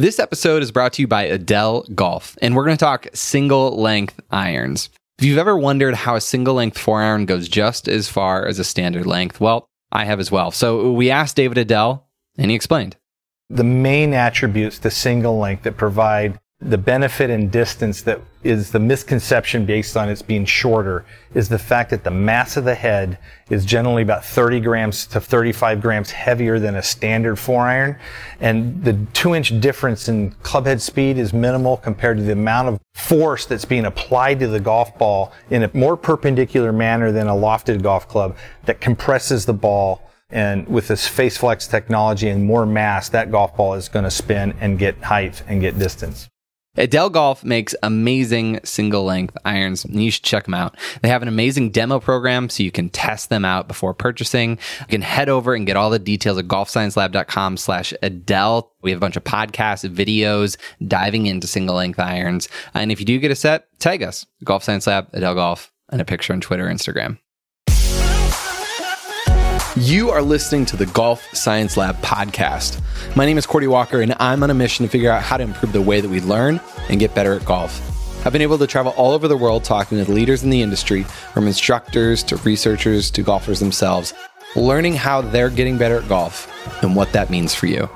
This episode is brought to you by Edel Golf, and we're going to talk single length irons. If you've ever wondered how a single length four iron goes just as far as a standard length, well, I have as well. So we asked David Edel, and he explained. The main attributes to single length that provide the benefit and distance that is the misconception based on its being shorter is the fact that the mass of the head is generally about 30 grams to 35 grams heavier than a standard four iron. And the two inch difference in club head speed is minimal compared to the amount of force that's being applied to the golf ball in a more perpendicular manner than a lofted golf club that compresses the ball and with this face flex technology and more mass, that golf ball is going to spin and get height and get distance. Edel Golf makes amazing single length irons. You should check them out. They have an amazing demo program so you can test them out before purchasing. You can head over and get all the details at golfsciencelab.com slash Edel. We have a bunch of podcasts, videos diving into single length irons. And if you do get a set, tag us, Golf Science Lab, Edel Golf, and a picture on Twitter, Instagram. You are listening to the Golf Science Lab podcast. My name is Cordie Walker, and I'm on a mission to figure out how to improve the way that we learn and get better at golf. I've been able to travel all over the world talking with leaders in the industry, from instructors to researchers to golfers themselves, learning how they're getting better at golf and what that means for you.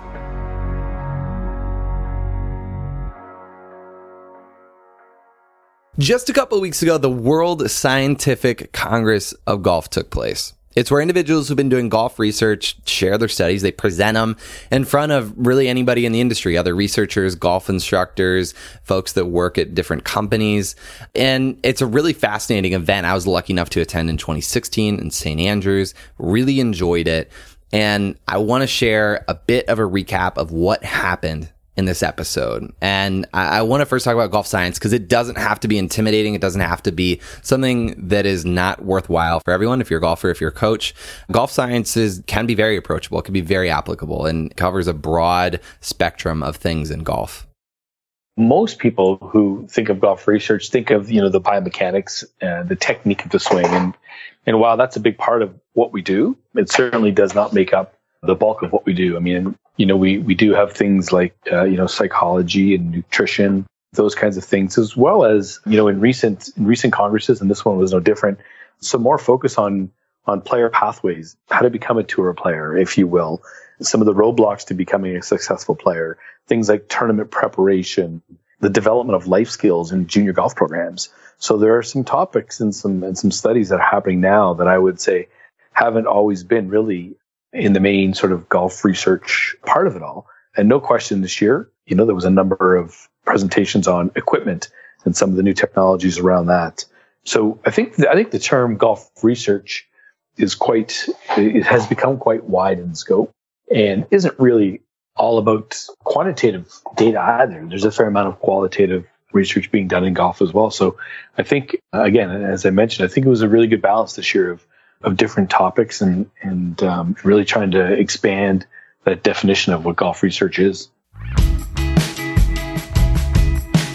Just a couple weeks ago, the World Scientific Congress of Golf took place. It's where individuals who've been doing golf research share their studies. They present them in front of really anybody in the industry, other researchers, golf instructors, folks that work at different companies. And it's a really fascinating event. I was lucky enough to attend in 2016 in St. Andrews, really enjoyed it. And I want to share a bit of a recap of what happened in this episode. And I, I want to first talk about golf science because it doesn't have to be intimidating. It doesn't have to be something that is not worthwhile for everyone. If you're a golfer, if you're a coach, golf science is, can be very approachable. It can be very applicable and covers a broad spectrum of things in golf. Most people who think of golf research think of, you know, the biomechanics, uh, the technique of the swing. And, and while that's a big part of what we do, it certainly does not make up the bulk of what we do. I mean, you know, we, we do have things like, uh, you know, psychology and nutrition, those kinds of things, as well as, you know, in recent, in recent congresses, and this one was no different, some more focus on, on player pathways, how to become a tour player, if you will, some of the roadblocks to becoming a successful player, things like tournament preparation, the development of life skills in junior golf programs. So there are some topics and some, and some studies that are happening now that I would say haven't always been really in the main sort of golf research part of it all. And no question this year, you know, there was a number of presentations on equipment and some of the new technologies around that. So I think, I think the term golf research is quite, it has become quite wide in scope and isn't really all about quantitative data either. There's a fair amount of qualitative research being done in golf as well. So I think, again, as I mentioned, I think it was a really good balance this year of of different topics and and um, really trying to expand that definition of what golf research is.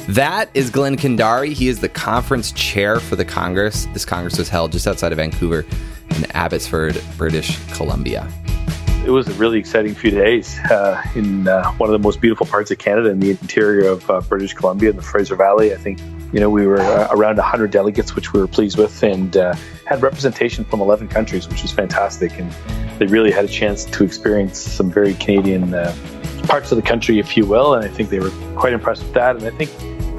That is Glenn Kandari. He is the conference chair for the Congress. This Congress was held just outside of Vancouver in Abbotsford, British Columbia. It was a really exciting few days uh, in uh, one of the most beautiful parts of Canada, in the interior of uh, British Columbia, in the Fraser Valley. I think you know we were uh, around 100 delegates, which we were pleased with, and uh, had representation from 11 countries, which was fantastic. And they really had a chance to experience some very Canadian uh, parts of the country, if you will. And I think they were quite impressed with that. And I think,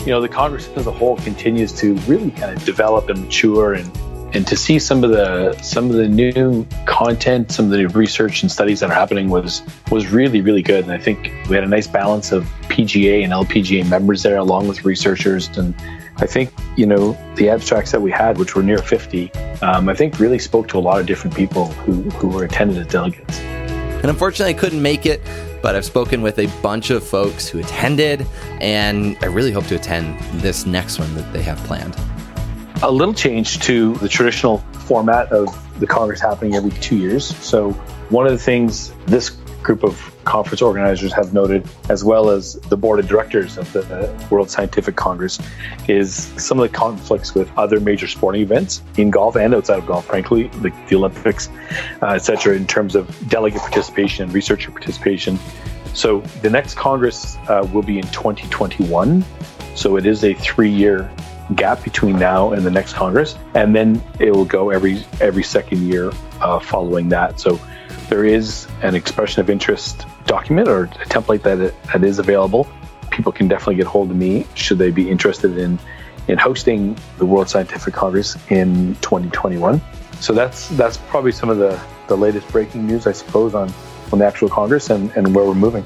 you know, the Congress as a whole continues to really kind of develop and mature and and to see some of the some of the new content, some of the research and studies that are happening was was really really good. And I think we had a nice balance of PGA and LPGA members there, along with researchers and I think, you know, the abstracts that we had, which were near 50, um, I think really spoke to a lot of different people who, who were attended as delegates. And unfortunately, I couldn't make it, but I've spoken with a bunch of folks who attended, and I really hope to attend this next one that they have planned. A little change to the traditional format of the Congress happening every two years. So, one of the things this group of conference organizers have noted, as well as the board of directors of the World Scientific Congress, is some of the conflicts with other major sporting events in golf and outside of golf, frankly, like the Olympics, uh, etc., in terms of delegate participation and researcher participation. So the next Congress uh, will be in 2021. So it is a three-year gap between now and the next Congress, and then it will go every every second year uh, following that. So there is an expression of interest document or a template that that is available. People can definitely get hold of me should they be interested in in hosting the World Scientific Congress in 2021. So that's that's probably some of the the latest breaking news, I suppose, on on the actual Congress and, and where we're moving.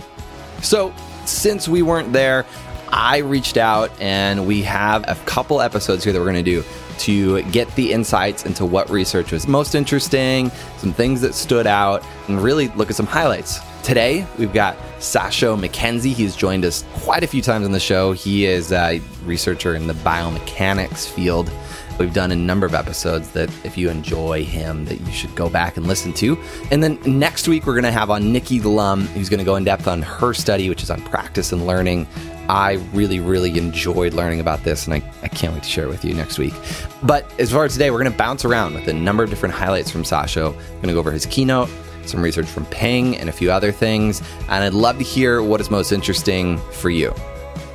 So, since we weren't there, I reached out and we have a couple episodes here that we're going to do to get the insights into what research was most interesting, some things that stood out, and really look at some highlights. Today, we've got Sasho MacKenzie. He's joined us quite a few times on the show. He is a researcher in the biomechanics field. We've done a number of episodes that if you enjoy him, that you should go back and listen to. And then next week we're going to have on Nikki Lum, who's going to go in depth on her study, which is on practice and learning. I really, really enjoyed learning about this, and I, I can't wait to share it with you next week. But as far as today, we're going to bounce around with a number of different highlights from Sasho. We're going to go over his keynote, some research from Ping, and a few other things. And I'd love to hear what is most interesting for you.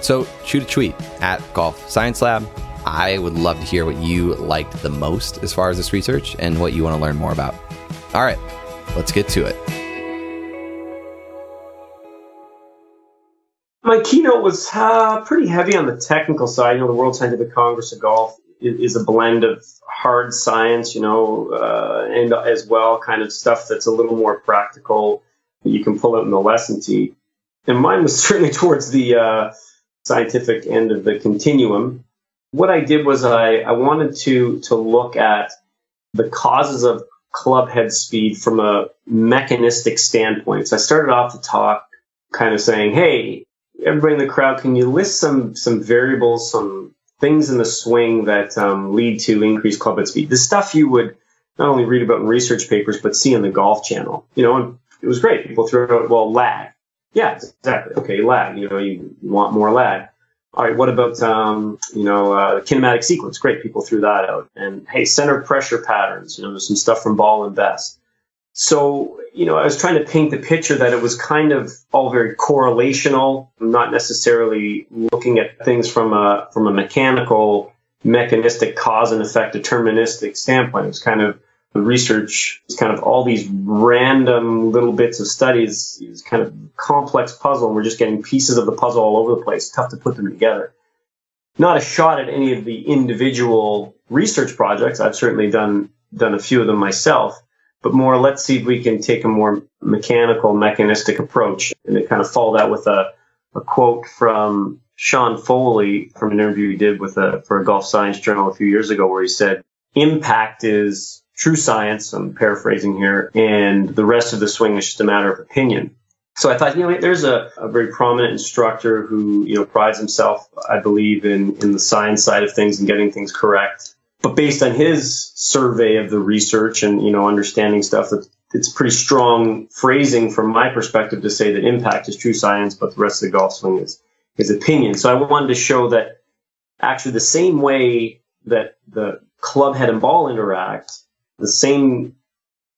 So shoot a tweet at Golf Science Lab I would love to hear what you liked the most as far as this research and what you want to learn more about. All right, let's get to it. My keynote was uh, pretty heavy on the technical side. You know, the World Scientific Congress of Golf is, a blend of hard science, you know, uh, and as well kind of stuff that's a little more practical that you can pull out in the lesson tee. And mine was certainly towards the uh, scientific end of the continuum what I did was I, I wanted to to look at the causes of club head speed from a mechanistic standpoint. So I started off the talk kind of saying, "Hey, everybody in the crowd, can you list some some variables, some things in the swing that um, lead to increased club head speed? The stuff you would not only read about in research papers, but see on the Golf Channel. You know, and it was great. People threw out, well, lag. Yeah, exactly. Okay, lag. You know, you want more lag all right, what about um, you know uh, kinematic sequence? Great, people threw that out. And hey, center pressure patterns. You know, there's some stuff from Ball and Best. So you know, I was trying to paint the picture that it was kind of all very correlational, not necessarily looking at things from a from a mechanical, mechanistic cause and effect deterministic standpoint. It was kind of the research is kind of all these random little bits of studies. is kind of complex puzzle. And we're just getting pieces of the puzzle all over the place. Tough to put them together. Not a shot at any of the individual research projects. I've certainly done done a few of them myself, but more let's see if we can take a more mechanical, mechanistic approach. And it kind of follow that with a, a quote from Sean Foley from an interview he did with a for a golf science journal a few years ago, where he said, "Impact is true science, I'm paraphrasing here, and the rest of the swing is just a matter of opinion. So I thought, you know, there's a, a, very prominent instructor who, you know, prides himself, I believe, in, in the science side of things and getting things correct. But based on his survey of the research and, you know, understanding stuff, that it's pretty strong phrasing from my perspective to say that impact is true science, but the rest of the golf swing is, is opinion. So I wanted to show that actually the same way that the club head and ball interact the same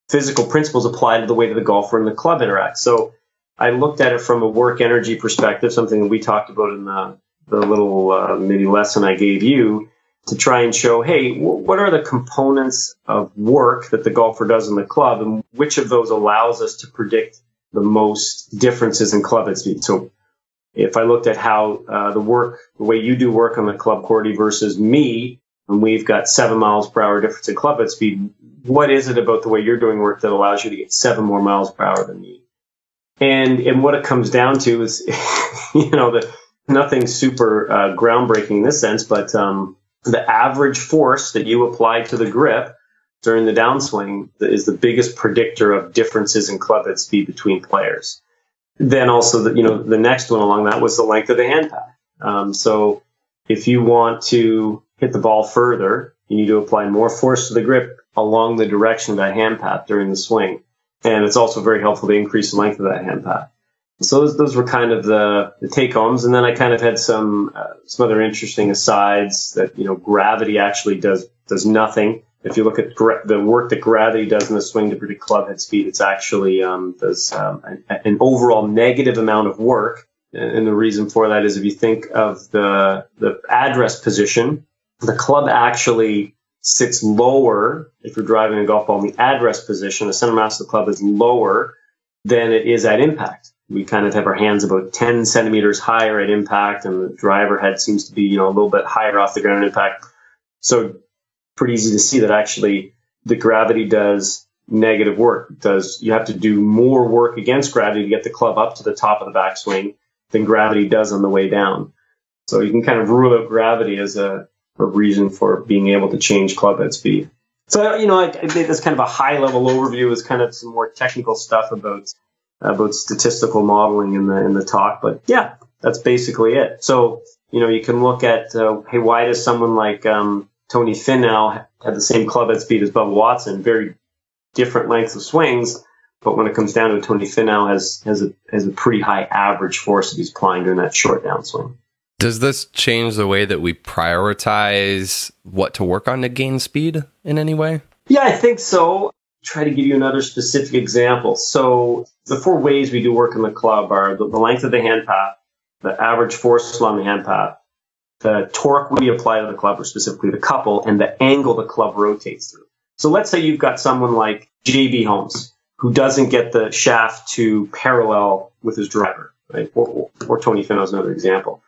physical principles apply to the way that the golfer and the club interact. So I looked at it from a work energy perspective, something that we talked about in the, the little uh, mini lesson I gave you to try and show, hey, what are the components of work that the golfer does in the club and which of those allows us to predict the most differences in club speed. So if I looked at how uh, the work, the way you do work on the club, Cordie, versus me, and we've got seven miles per hour difference in club speed, what is it about the way you're doing work that allows you to get seven more miles per hour than me? And and what it comes down to is, you know, the nothing super uh, groundbreaking in this sense, but um, the average force that you apply to the grip during the downswing is the biggest predictor of differences in club head speed between players. Then also, the, you know, the next one along that was the length of the hand path. Um, so if you want to hit the ball further, you need to apply more force to the grip along the direction of that hand path during the swing. And it's also very helpful to increase the length of that hand path. So those, those were kind of the, the take homes. And then I kind of had some, uh, some other interesting asides that, you know, gravity actually does, does nothing if you look at gra- the work that gravity does in the swing to predict club head speed, it's actually um, does um, an, an, overall negative amount of work. And the reason for that is if you think of the the address position, the club actually sits lower if you're driving a golf ball in the address position. The center mass of the club is lower than it is at impact. We kind of have our hands about 10 centimeters higher at impact, and the driver head seems to be you know a little bit higher off the ground impact. So pretty easy to see that actually the gravity does negative work. does you have to do more work against gravity to get the club up to the top of the backswing than gravity does on the way down. So you can kind of rule out gravity as a, a reason for being able to change club head speed. So you know, I, I think that's kind of a high level overview. Is kind of some more technical stuff about about statistical modeling in the in the talk. But yeah, that's basically it. So you know, you can look at uh, hey, why does someone like um, Tony Finau had the same club head speed as Bubba Watson, very different lengths of swings. But when it comes down to it, Tony Finau has has a has a pretty high average force that he's applying during that short downswing. Does this change the way that we prioritize what to work on to gain speed in any way? Yeah, I think so. Try to give you another specific example. So the four ways we do work in the club are the, the length of the hand path, the average force along the hand path, the torque we apply to the club, or specifically the couple, and the angle the club rotates through. So let's say you've got someone like JB Holmes who doesn't get the shaft to parallel with his driver, right? Or, or Tony Finau is another example.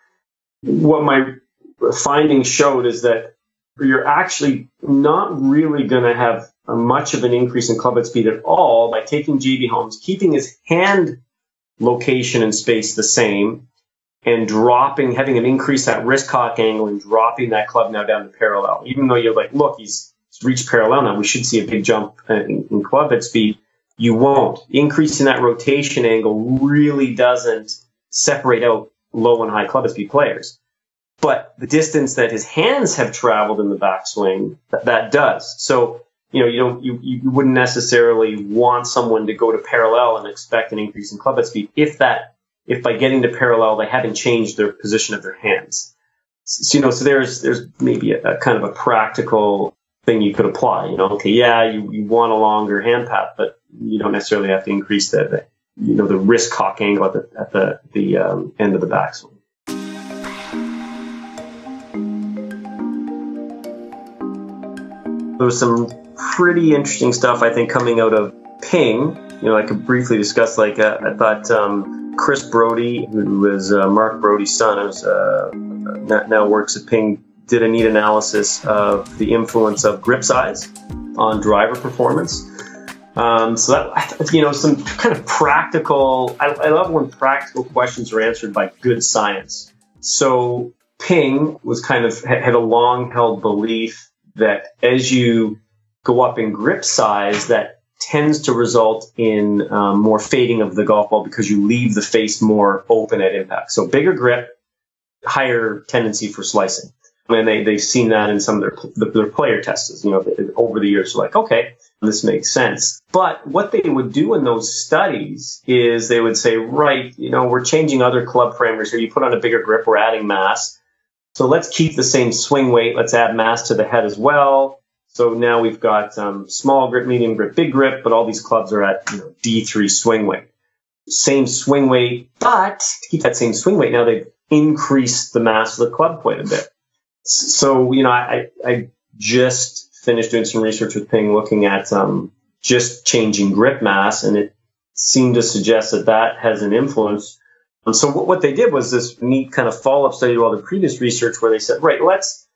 What my findings showed is that you're actually not really going to have much of an increase in club head speed at all by taking JB Holmes, keeping his hand location and space the same, and dropping, having him increase that wrist cock angle and dropping that club now down to parallel. Even though you're like, look, he's, reached parallel now, we should see a big jump in, in club head speed. You won't. Increasing that rotation angle really doesn't separate out low and high club head speed players. But the distance that his hands have traveled in the backswing, that, that does. So, you know, you don't, you, you wouldn't necessarily want someone to go to parallel and expect an increase in club head speed if that if by getting to parallel they haven't changed their position of their hands. So, you know, so there's there's maybe a, a, kind of a practical thing you could apply. You know, okay, yeah, you, you want a longer hand path, but you don't necessarily have to increase the, the you know the wrist cock angle at the at the the um, end of the backswing. There was some pretty interesting stuff I think coming out of Ping. You know, I could briefly discuss. Like, uh, I thought. Um, Chris Broadie, who was uh, Mark Broadie's son, who's uh, now works at Ping, did a neat analysis of the influence of grip size on driver performance. Um, so that you know some kind of practical. I, I love when practical questions are answered by good science. So Ping was kind of had a long held belief that as you go up in grip size, that tends to result in um, more fading of the golf ball because you leave the face more open at impact. So bigger grip, higher tendency for slicing. And they, they've seen that in some of their, their player tests, you know, over the years. Like, okay, this makes sense. But what they would do in those studies is they would say, right, you know, we're changing other club parameters here. You put on a bigger grip, we're adding mass. So let's keep the same swing weight. Let's add mass to the head as well. So now we've got um, small grip, medium grip, big grip, but all these clubs are at you know, D3 swing weight. Same swing weight, but to keep that same swing weight, now they've increased the mass of the club quite a bit. So, you know, I, I just finished doing some research with Ping looking at um, just changing grip mass, and it seemed to suggest that that has an influence. And so what, what they did was this neat kind of follow-up study to all the previous research where they said, right, let's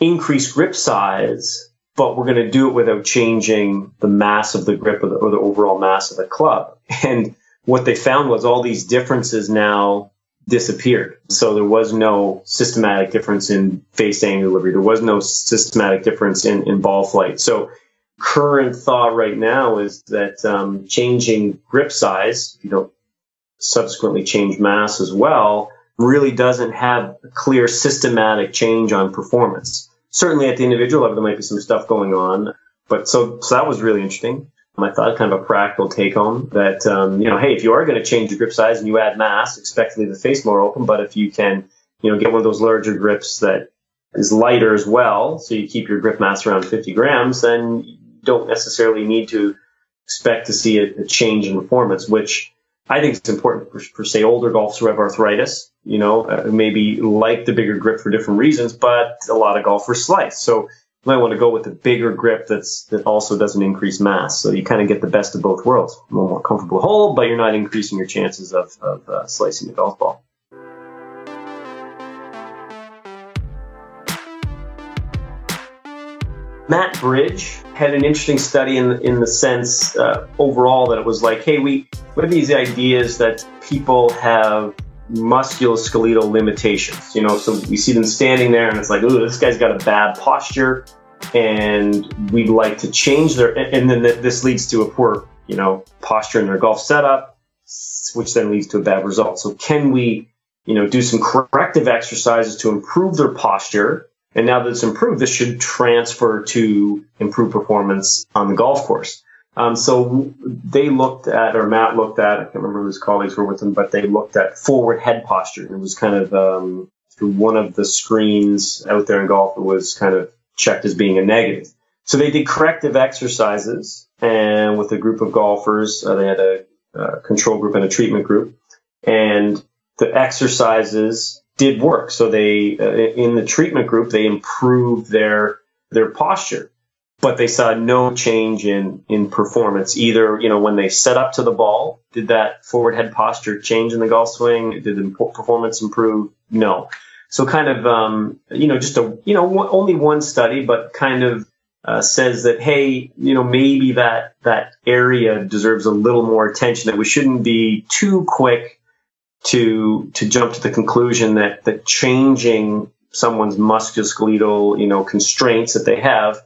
increase grip size but we're going to do it without changing the mass of the grip or the, or the, overall mass of the club. And what they found was all these differences now disappeared. So there was no systematic difference in face angle delivery. There was no systematic difference in, in ball flight. So current thought right now is that um, changing grip size, you don't subsequently change mass as well, really doesn't have a clear systematic change on performance certainly at the individual level, there might be some stuff going on. But so, so that was really interesting. I thought kind of a practical take home that, um, you know, hey, if you are going to change your grip size and you add mass, expect to leave the face more open. But if you can, you know, get one of those larger grips that is lighter as well, so you keep your grip mass around 50 grams, then you don't necessarily need to expect to see a, a change in performance, which I think it's important for, for, say older golfers who have arthritis, you know, uh, maybe like the bigger grip for different reasons, but a lot of golfers slice. So you might want to go with a bigger grip that's that also doesn't increase mass. So you kind of get the best of both worlds. A more comfortable hold, but you're not increasing your chances of, of uh, slicing the golf ball. Matt Bridge had an interesting study in in the sense uh, overall that it was like, hey, we, we have these ideas that people have musculoskeletal limitations. You know, so we see them standing there, and it's like, ooh, this guy's got a bad posture, and we'd like to change their. And then this leads to a poor, you know, posture in their golf setup, which then leads to a bad result. So can we, you know, do some corrective exercises to improve their posture? And now that it's improved, this should transfer to improved performance on the golf course. Um, so they looked at, or Matt looked at, I can't remember who his colleagues were with him, but they looked at forward head posture. It was kind of um, through one of the screens out there in golf. It was kind of checked as being a negative. So they did corrective exercises, and with a group of golfers, uh, they had a, a control group and a treatment group, and the exercises did work. So they, uh, in the treatment group, they improved their, their posture, but they saw no change in, in performance. Either, you know, when they set up to the ball, did that forward head posture change in the golf swing? Did the performance improve? No. So kind of, um, you know, just a, you know, only one study, but kind of, uh, says that hey, you know, maybe that that area deserves a little more attention. That we shouldn't be too quick to to jump to the conclusion that that changing someone's musculoskeletal you know constraints that they have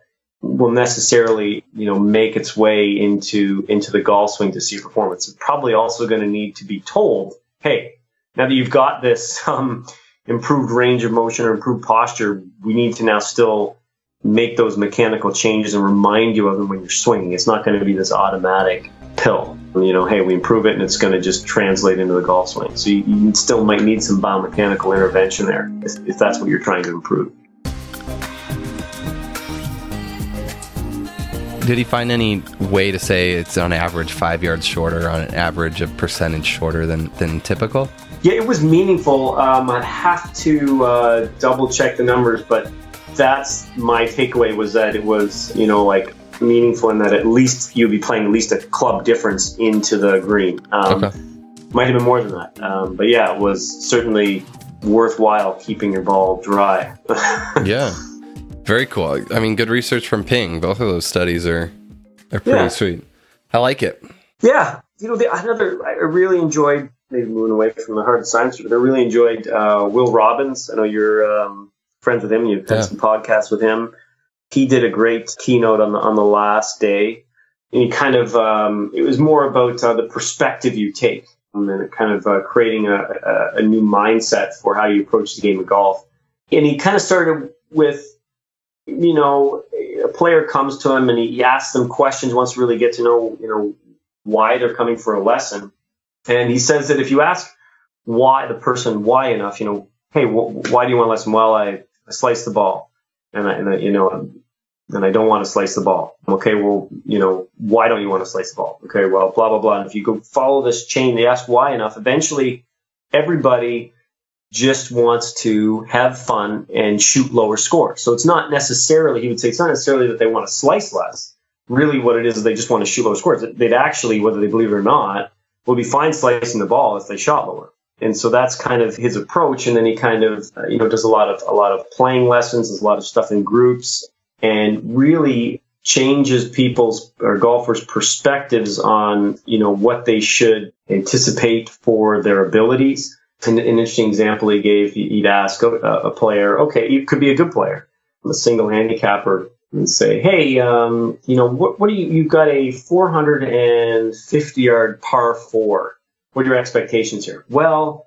will necessarily you know make its way into into the golf swing to see performance. It's probably also going to need to be told, hey, now that you've got this um, improved range of motion or improved posture, we need to now still make those mechanical changes and remind you of them when you're swinging. It's not going to be this automatic pill. You know, hey, we improve it and it's going to just translate into the golf swing. So you, you still might need some biomechanical intervention there if, if that's what you're trying to improve. Did he find any way to say it's on average five yards shorter, on an average of percentage shorter than, than typical? Yeah, it was meaningful. Um, I'd have to uh, double check the numbers, but that's my takeaway was that it was, you know, like meaningful in that at least you'd be playing at least a club difference into the green. Um, okay. Might have been more than that. Um, but yeah, it was certainly worthwhile keeping your ball dry. yeah. Very cool. I mean, good research from Ping. Both of those studies are, are pretty yeah. sweet. I like it. Yeah. You know, the, another, I really enjoyed, maybe moving away from the hard science, but I really enjoyed uh, Will Robins. I know you're um, friends with him. You've had yeah. some podcasts with him he did a great keynote on the on the last day. And he kind of um, it was more about uh, the perspective you take and then kind of uh, creating a, a, a, new mindset for how you approach the game of golf. And he kind of started with, you know, a player comes to him and he asks them questions, wants to really get to know, you know, why they're coming for a lesson. And he says that if you ask why the person why enough, you know, hey, wh- why do you want a lesson? Well, I, I slice the ball, and I, and I, you know, and I don't want to slice the ball. Okay, well, you know, why don't you want to slice the ball? Okay, well, blah, blah, blah. And if you go follow this chain, they ask why enough, eventually everybody just wants to have fun and shoot lower scores. So it's not necessarily, he would say, it's not necessarily that they want to slice less. Really, what it is is they just want to shoot lower scores. They'd actually, whether they believe it or not, will be fine slicing the ball if they shot lower. And so that's kind of his approach. And then he kind of, uh, you know, does a lot of, a lot of playing lessons, does a lot of stuff in groups and really changes people's or golfers' perspectives on you know what they should anticipate for their abilities. An, an interesting example he gave, he'd ask a, a, player, okay, you could be a good player, I'm a single handicapper, and say, hey, um, you know, what, what do you, you've got a 450 yard par four. What are your expectations here? Well,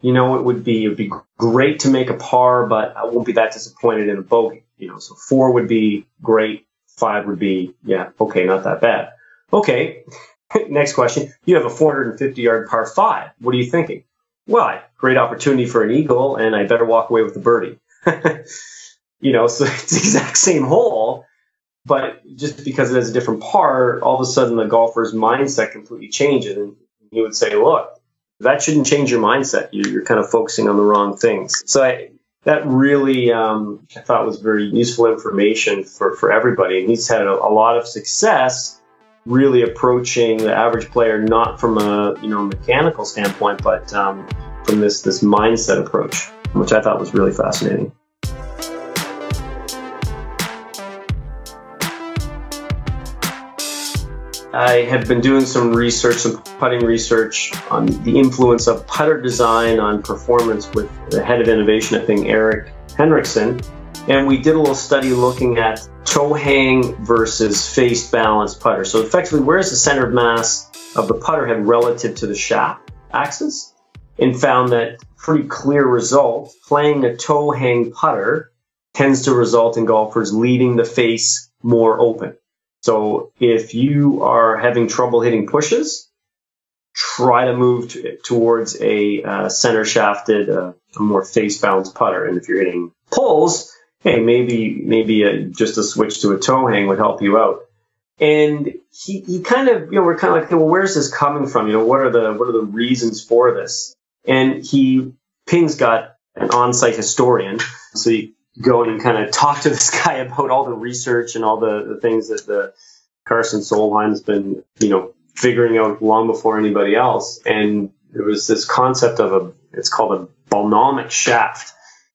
you know, it would be, it would be great to make a par, but I won't be that disappointed in a bogey. You know, so four would be great. Five would be, yeah, okay, not that bad. Okay. Next question. You have a 450 yard par five. What are you thinking? Well, great opportunity for an eagle and I better walk away with a birdie. you know, so it's the exact same hole, but just because it has a different par, all of a sudden the golfer's mindset completely changes. And he would say, look, that shouldn't change your mindset. You're kind of focusing on the wrong things. So I, that really, um, I thought was very useful information for, for everybody. And he's had a, a lot of success really approaching the average player, not from a, you know, mechanical standpoint, but um, from this, this mindset approach, which I thought was really fascinating. I have been doing some research, some putting research on the influence of putter design on performance with the head of innovation at Ping Eric Henriksen. And we did a little study looking at toe hang versus face balance putter. So effectively, where's the center of mass of the putter head relative to the shaft axis? And found that pretty clear result. Playing a toe hang putter tends to result in golfers leaving the face more open. So if you are having trouble hitting pushes, try to move to, towards a uh, center shafted, uh, a more face balanced putter. And if you're hitting pulls, hey, maybe maybe a, just a switch to a toe hang would help you out. And he, he kind of, you know, we're kind of like, well, where's this coming from? You know, what are the what are the reasons for this? And he, Ping's got an on-site historian, so he go and kind of talk to this guy about all the research and all the, the things that the Karsten Solheim's been, you know, figuring out long before anybody else. And there was this concept of a, it's called a balnomic shaft.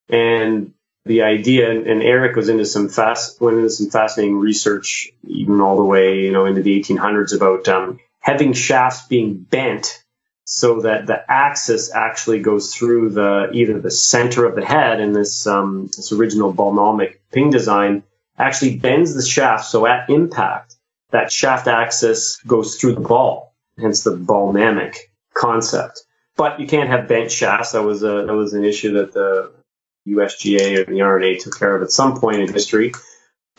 And the idea, and Eric was into some fast, went into some fascinating research, even all the way, you know, into the 1800s about um, having shafts being bent so that the axis actually goes through the either the center of the head in this um, this original balnomic ping design actually bends the shaft. So at impact that shaft axis goes through the ball hence the balmamic concept. But you can't have bent shafts. That was a that was an issue that the USGA and the R&A took care of at some point in history.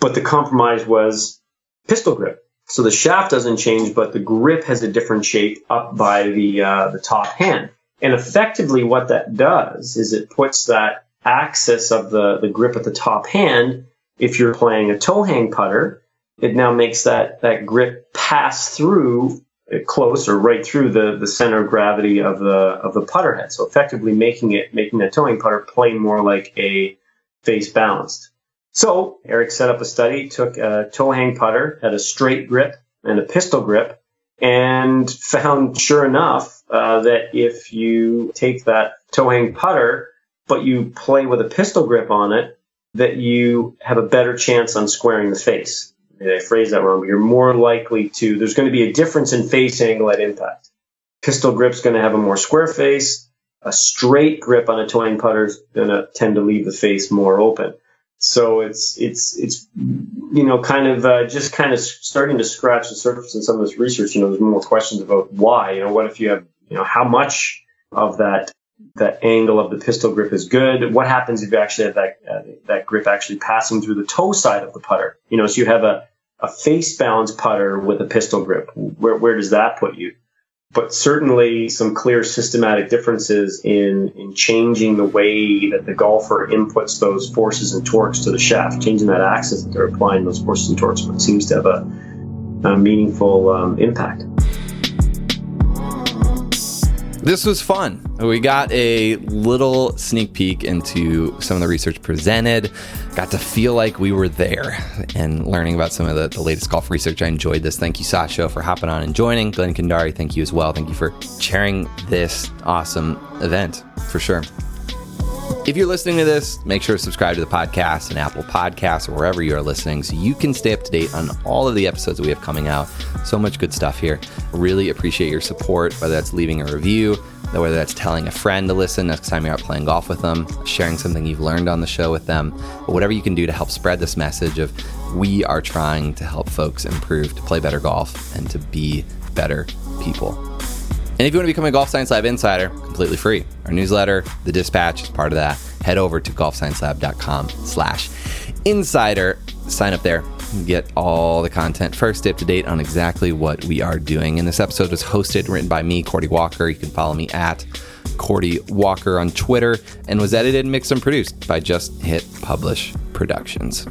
But the compromise was pistol grip so the shaft doesn't change, but the grip has a different shape up by the uh, the top hand. And effectively, what that does is it puts that axis of the, the grip at the top hand. If you're playing a toe hang putter, it now makes that, that grip pass through close or right through the, the center of gravity of the of the putter head. So effectively making it making that toe hang putter play more like a face balanced. So Eric set up a study, took a toe hang putter, had a straight grip and a pistol grip, and found sure enough uh, that if you take that toe hang putter, but you play with a pistol grip on it, that you have a better chance on squaring the face. I phrase that wrong, but you're more likely to, there's going to be a difference in face angle at impact. Pistol grip's going to have a more square face. A straight grip on a toe hang putter is going to tend to leave the face more open. So it's it's it's you know kind of uh, just kind of starting to scratch the surface in some of this research. You know, there's more questions about why. You know, what if you have you know how much of that that angle of the pistol grip is good? What happens if you actually have that uh, that grip actually passing through the toe side of the putter? You know, so you have a a face balance putter with a pistol grip. Where where does that put you? But certainly some clear systematic differences in, in changing the way that the golfer inputs those forces and torques to the shaft, changing that axis that they're applying those forces and torques, but seems to have a, a meaningful um, impact. This was fun. We got a little sneak peek into some of the research presented, got to feel like we were there and learning about some of the, the latest golf research. I enjoyed this. Thank you, Sasho, for hopping on and joining. Glenn Kandari, thank you as well. Thank you for chairing this awesome event for sure. If you're listening to this, make sure to subscribe to the podcast and Apple Podcasts or wherever you are listening so you can stay up to date on all of the episodes that we have coming out. So much good stuff here. Really appreciate your support, whether that's leaving a review, whether that's telling a friend to listen next time you're out playing golf with them, sharing something you've learned on the show with them, but whatever you can do to help spread this message of we are trying to help folks improve to play better golf and to be better people. And if you want to become a Golf Science Lab insider, completely free. Our newsletter, the dispatch is part of that. Head over to golfsciencelab.com slash insider. Sign up there. Get all the content first up to date on exactly what we are doing. And this episode was hosted and written by me, Cordie Walker. You can follow me at Cordie Walker on Twitter and was edited, mixed, and produced by Just Hit Publish Productions.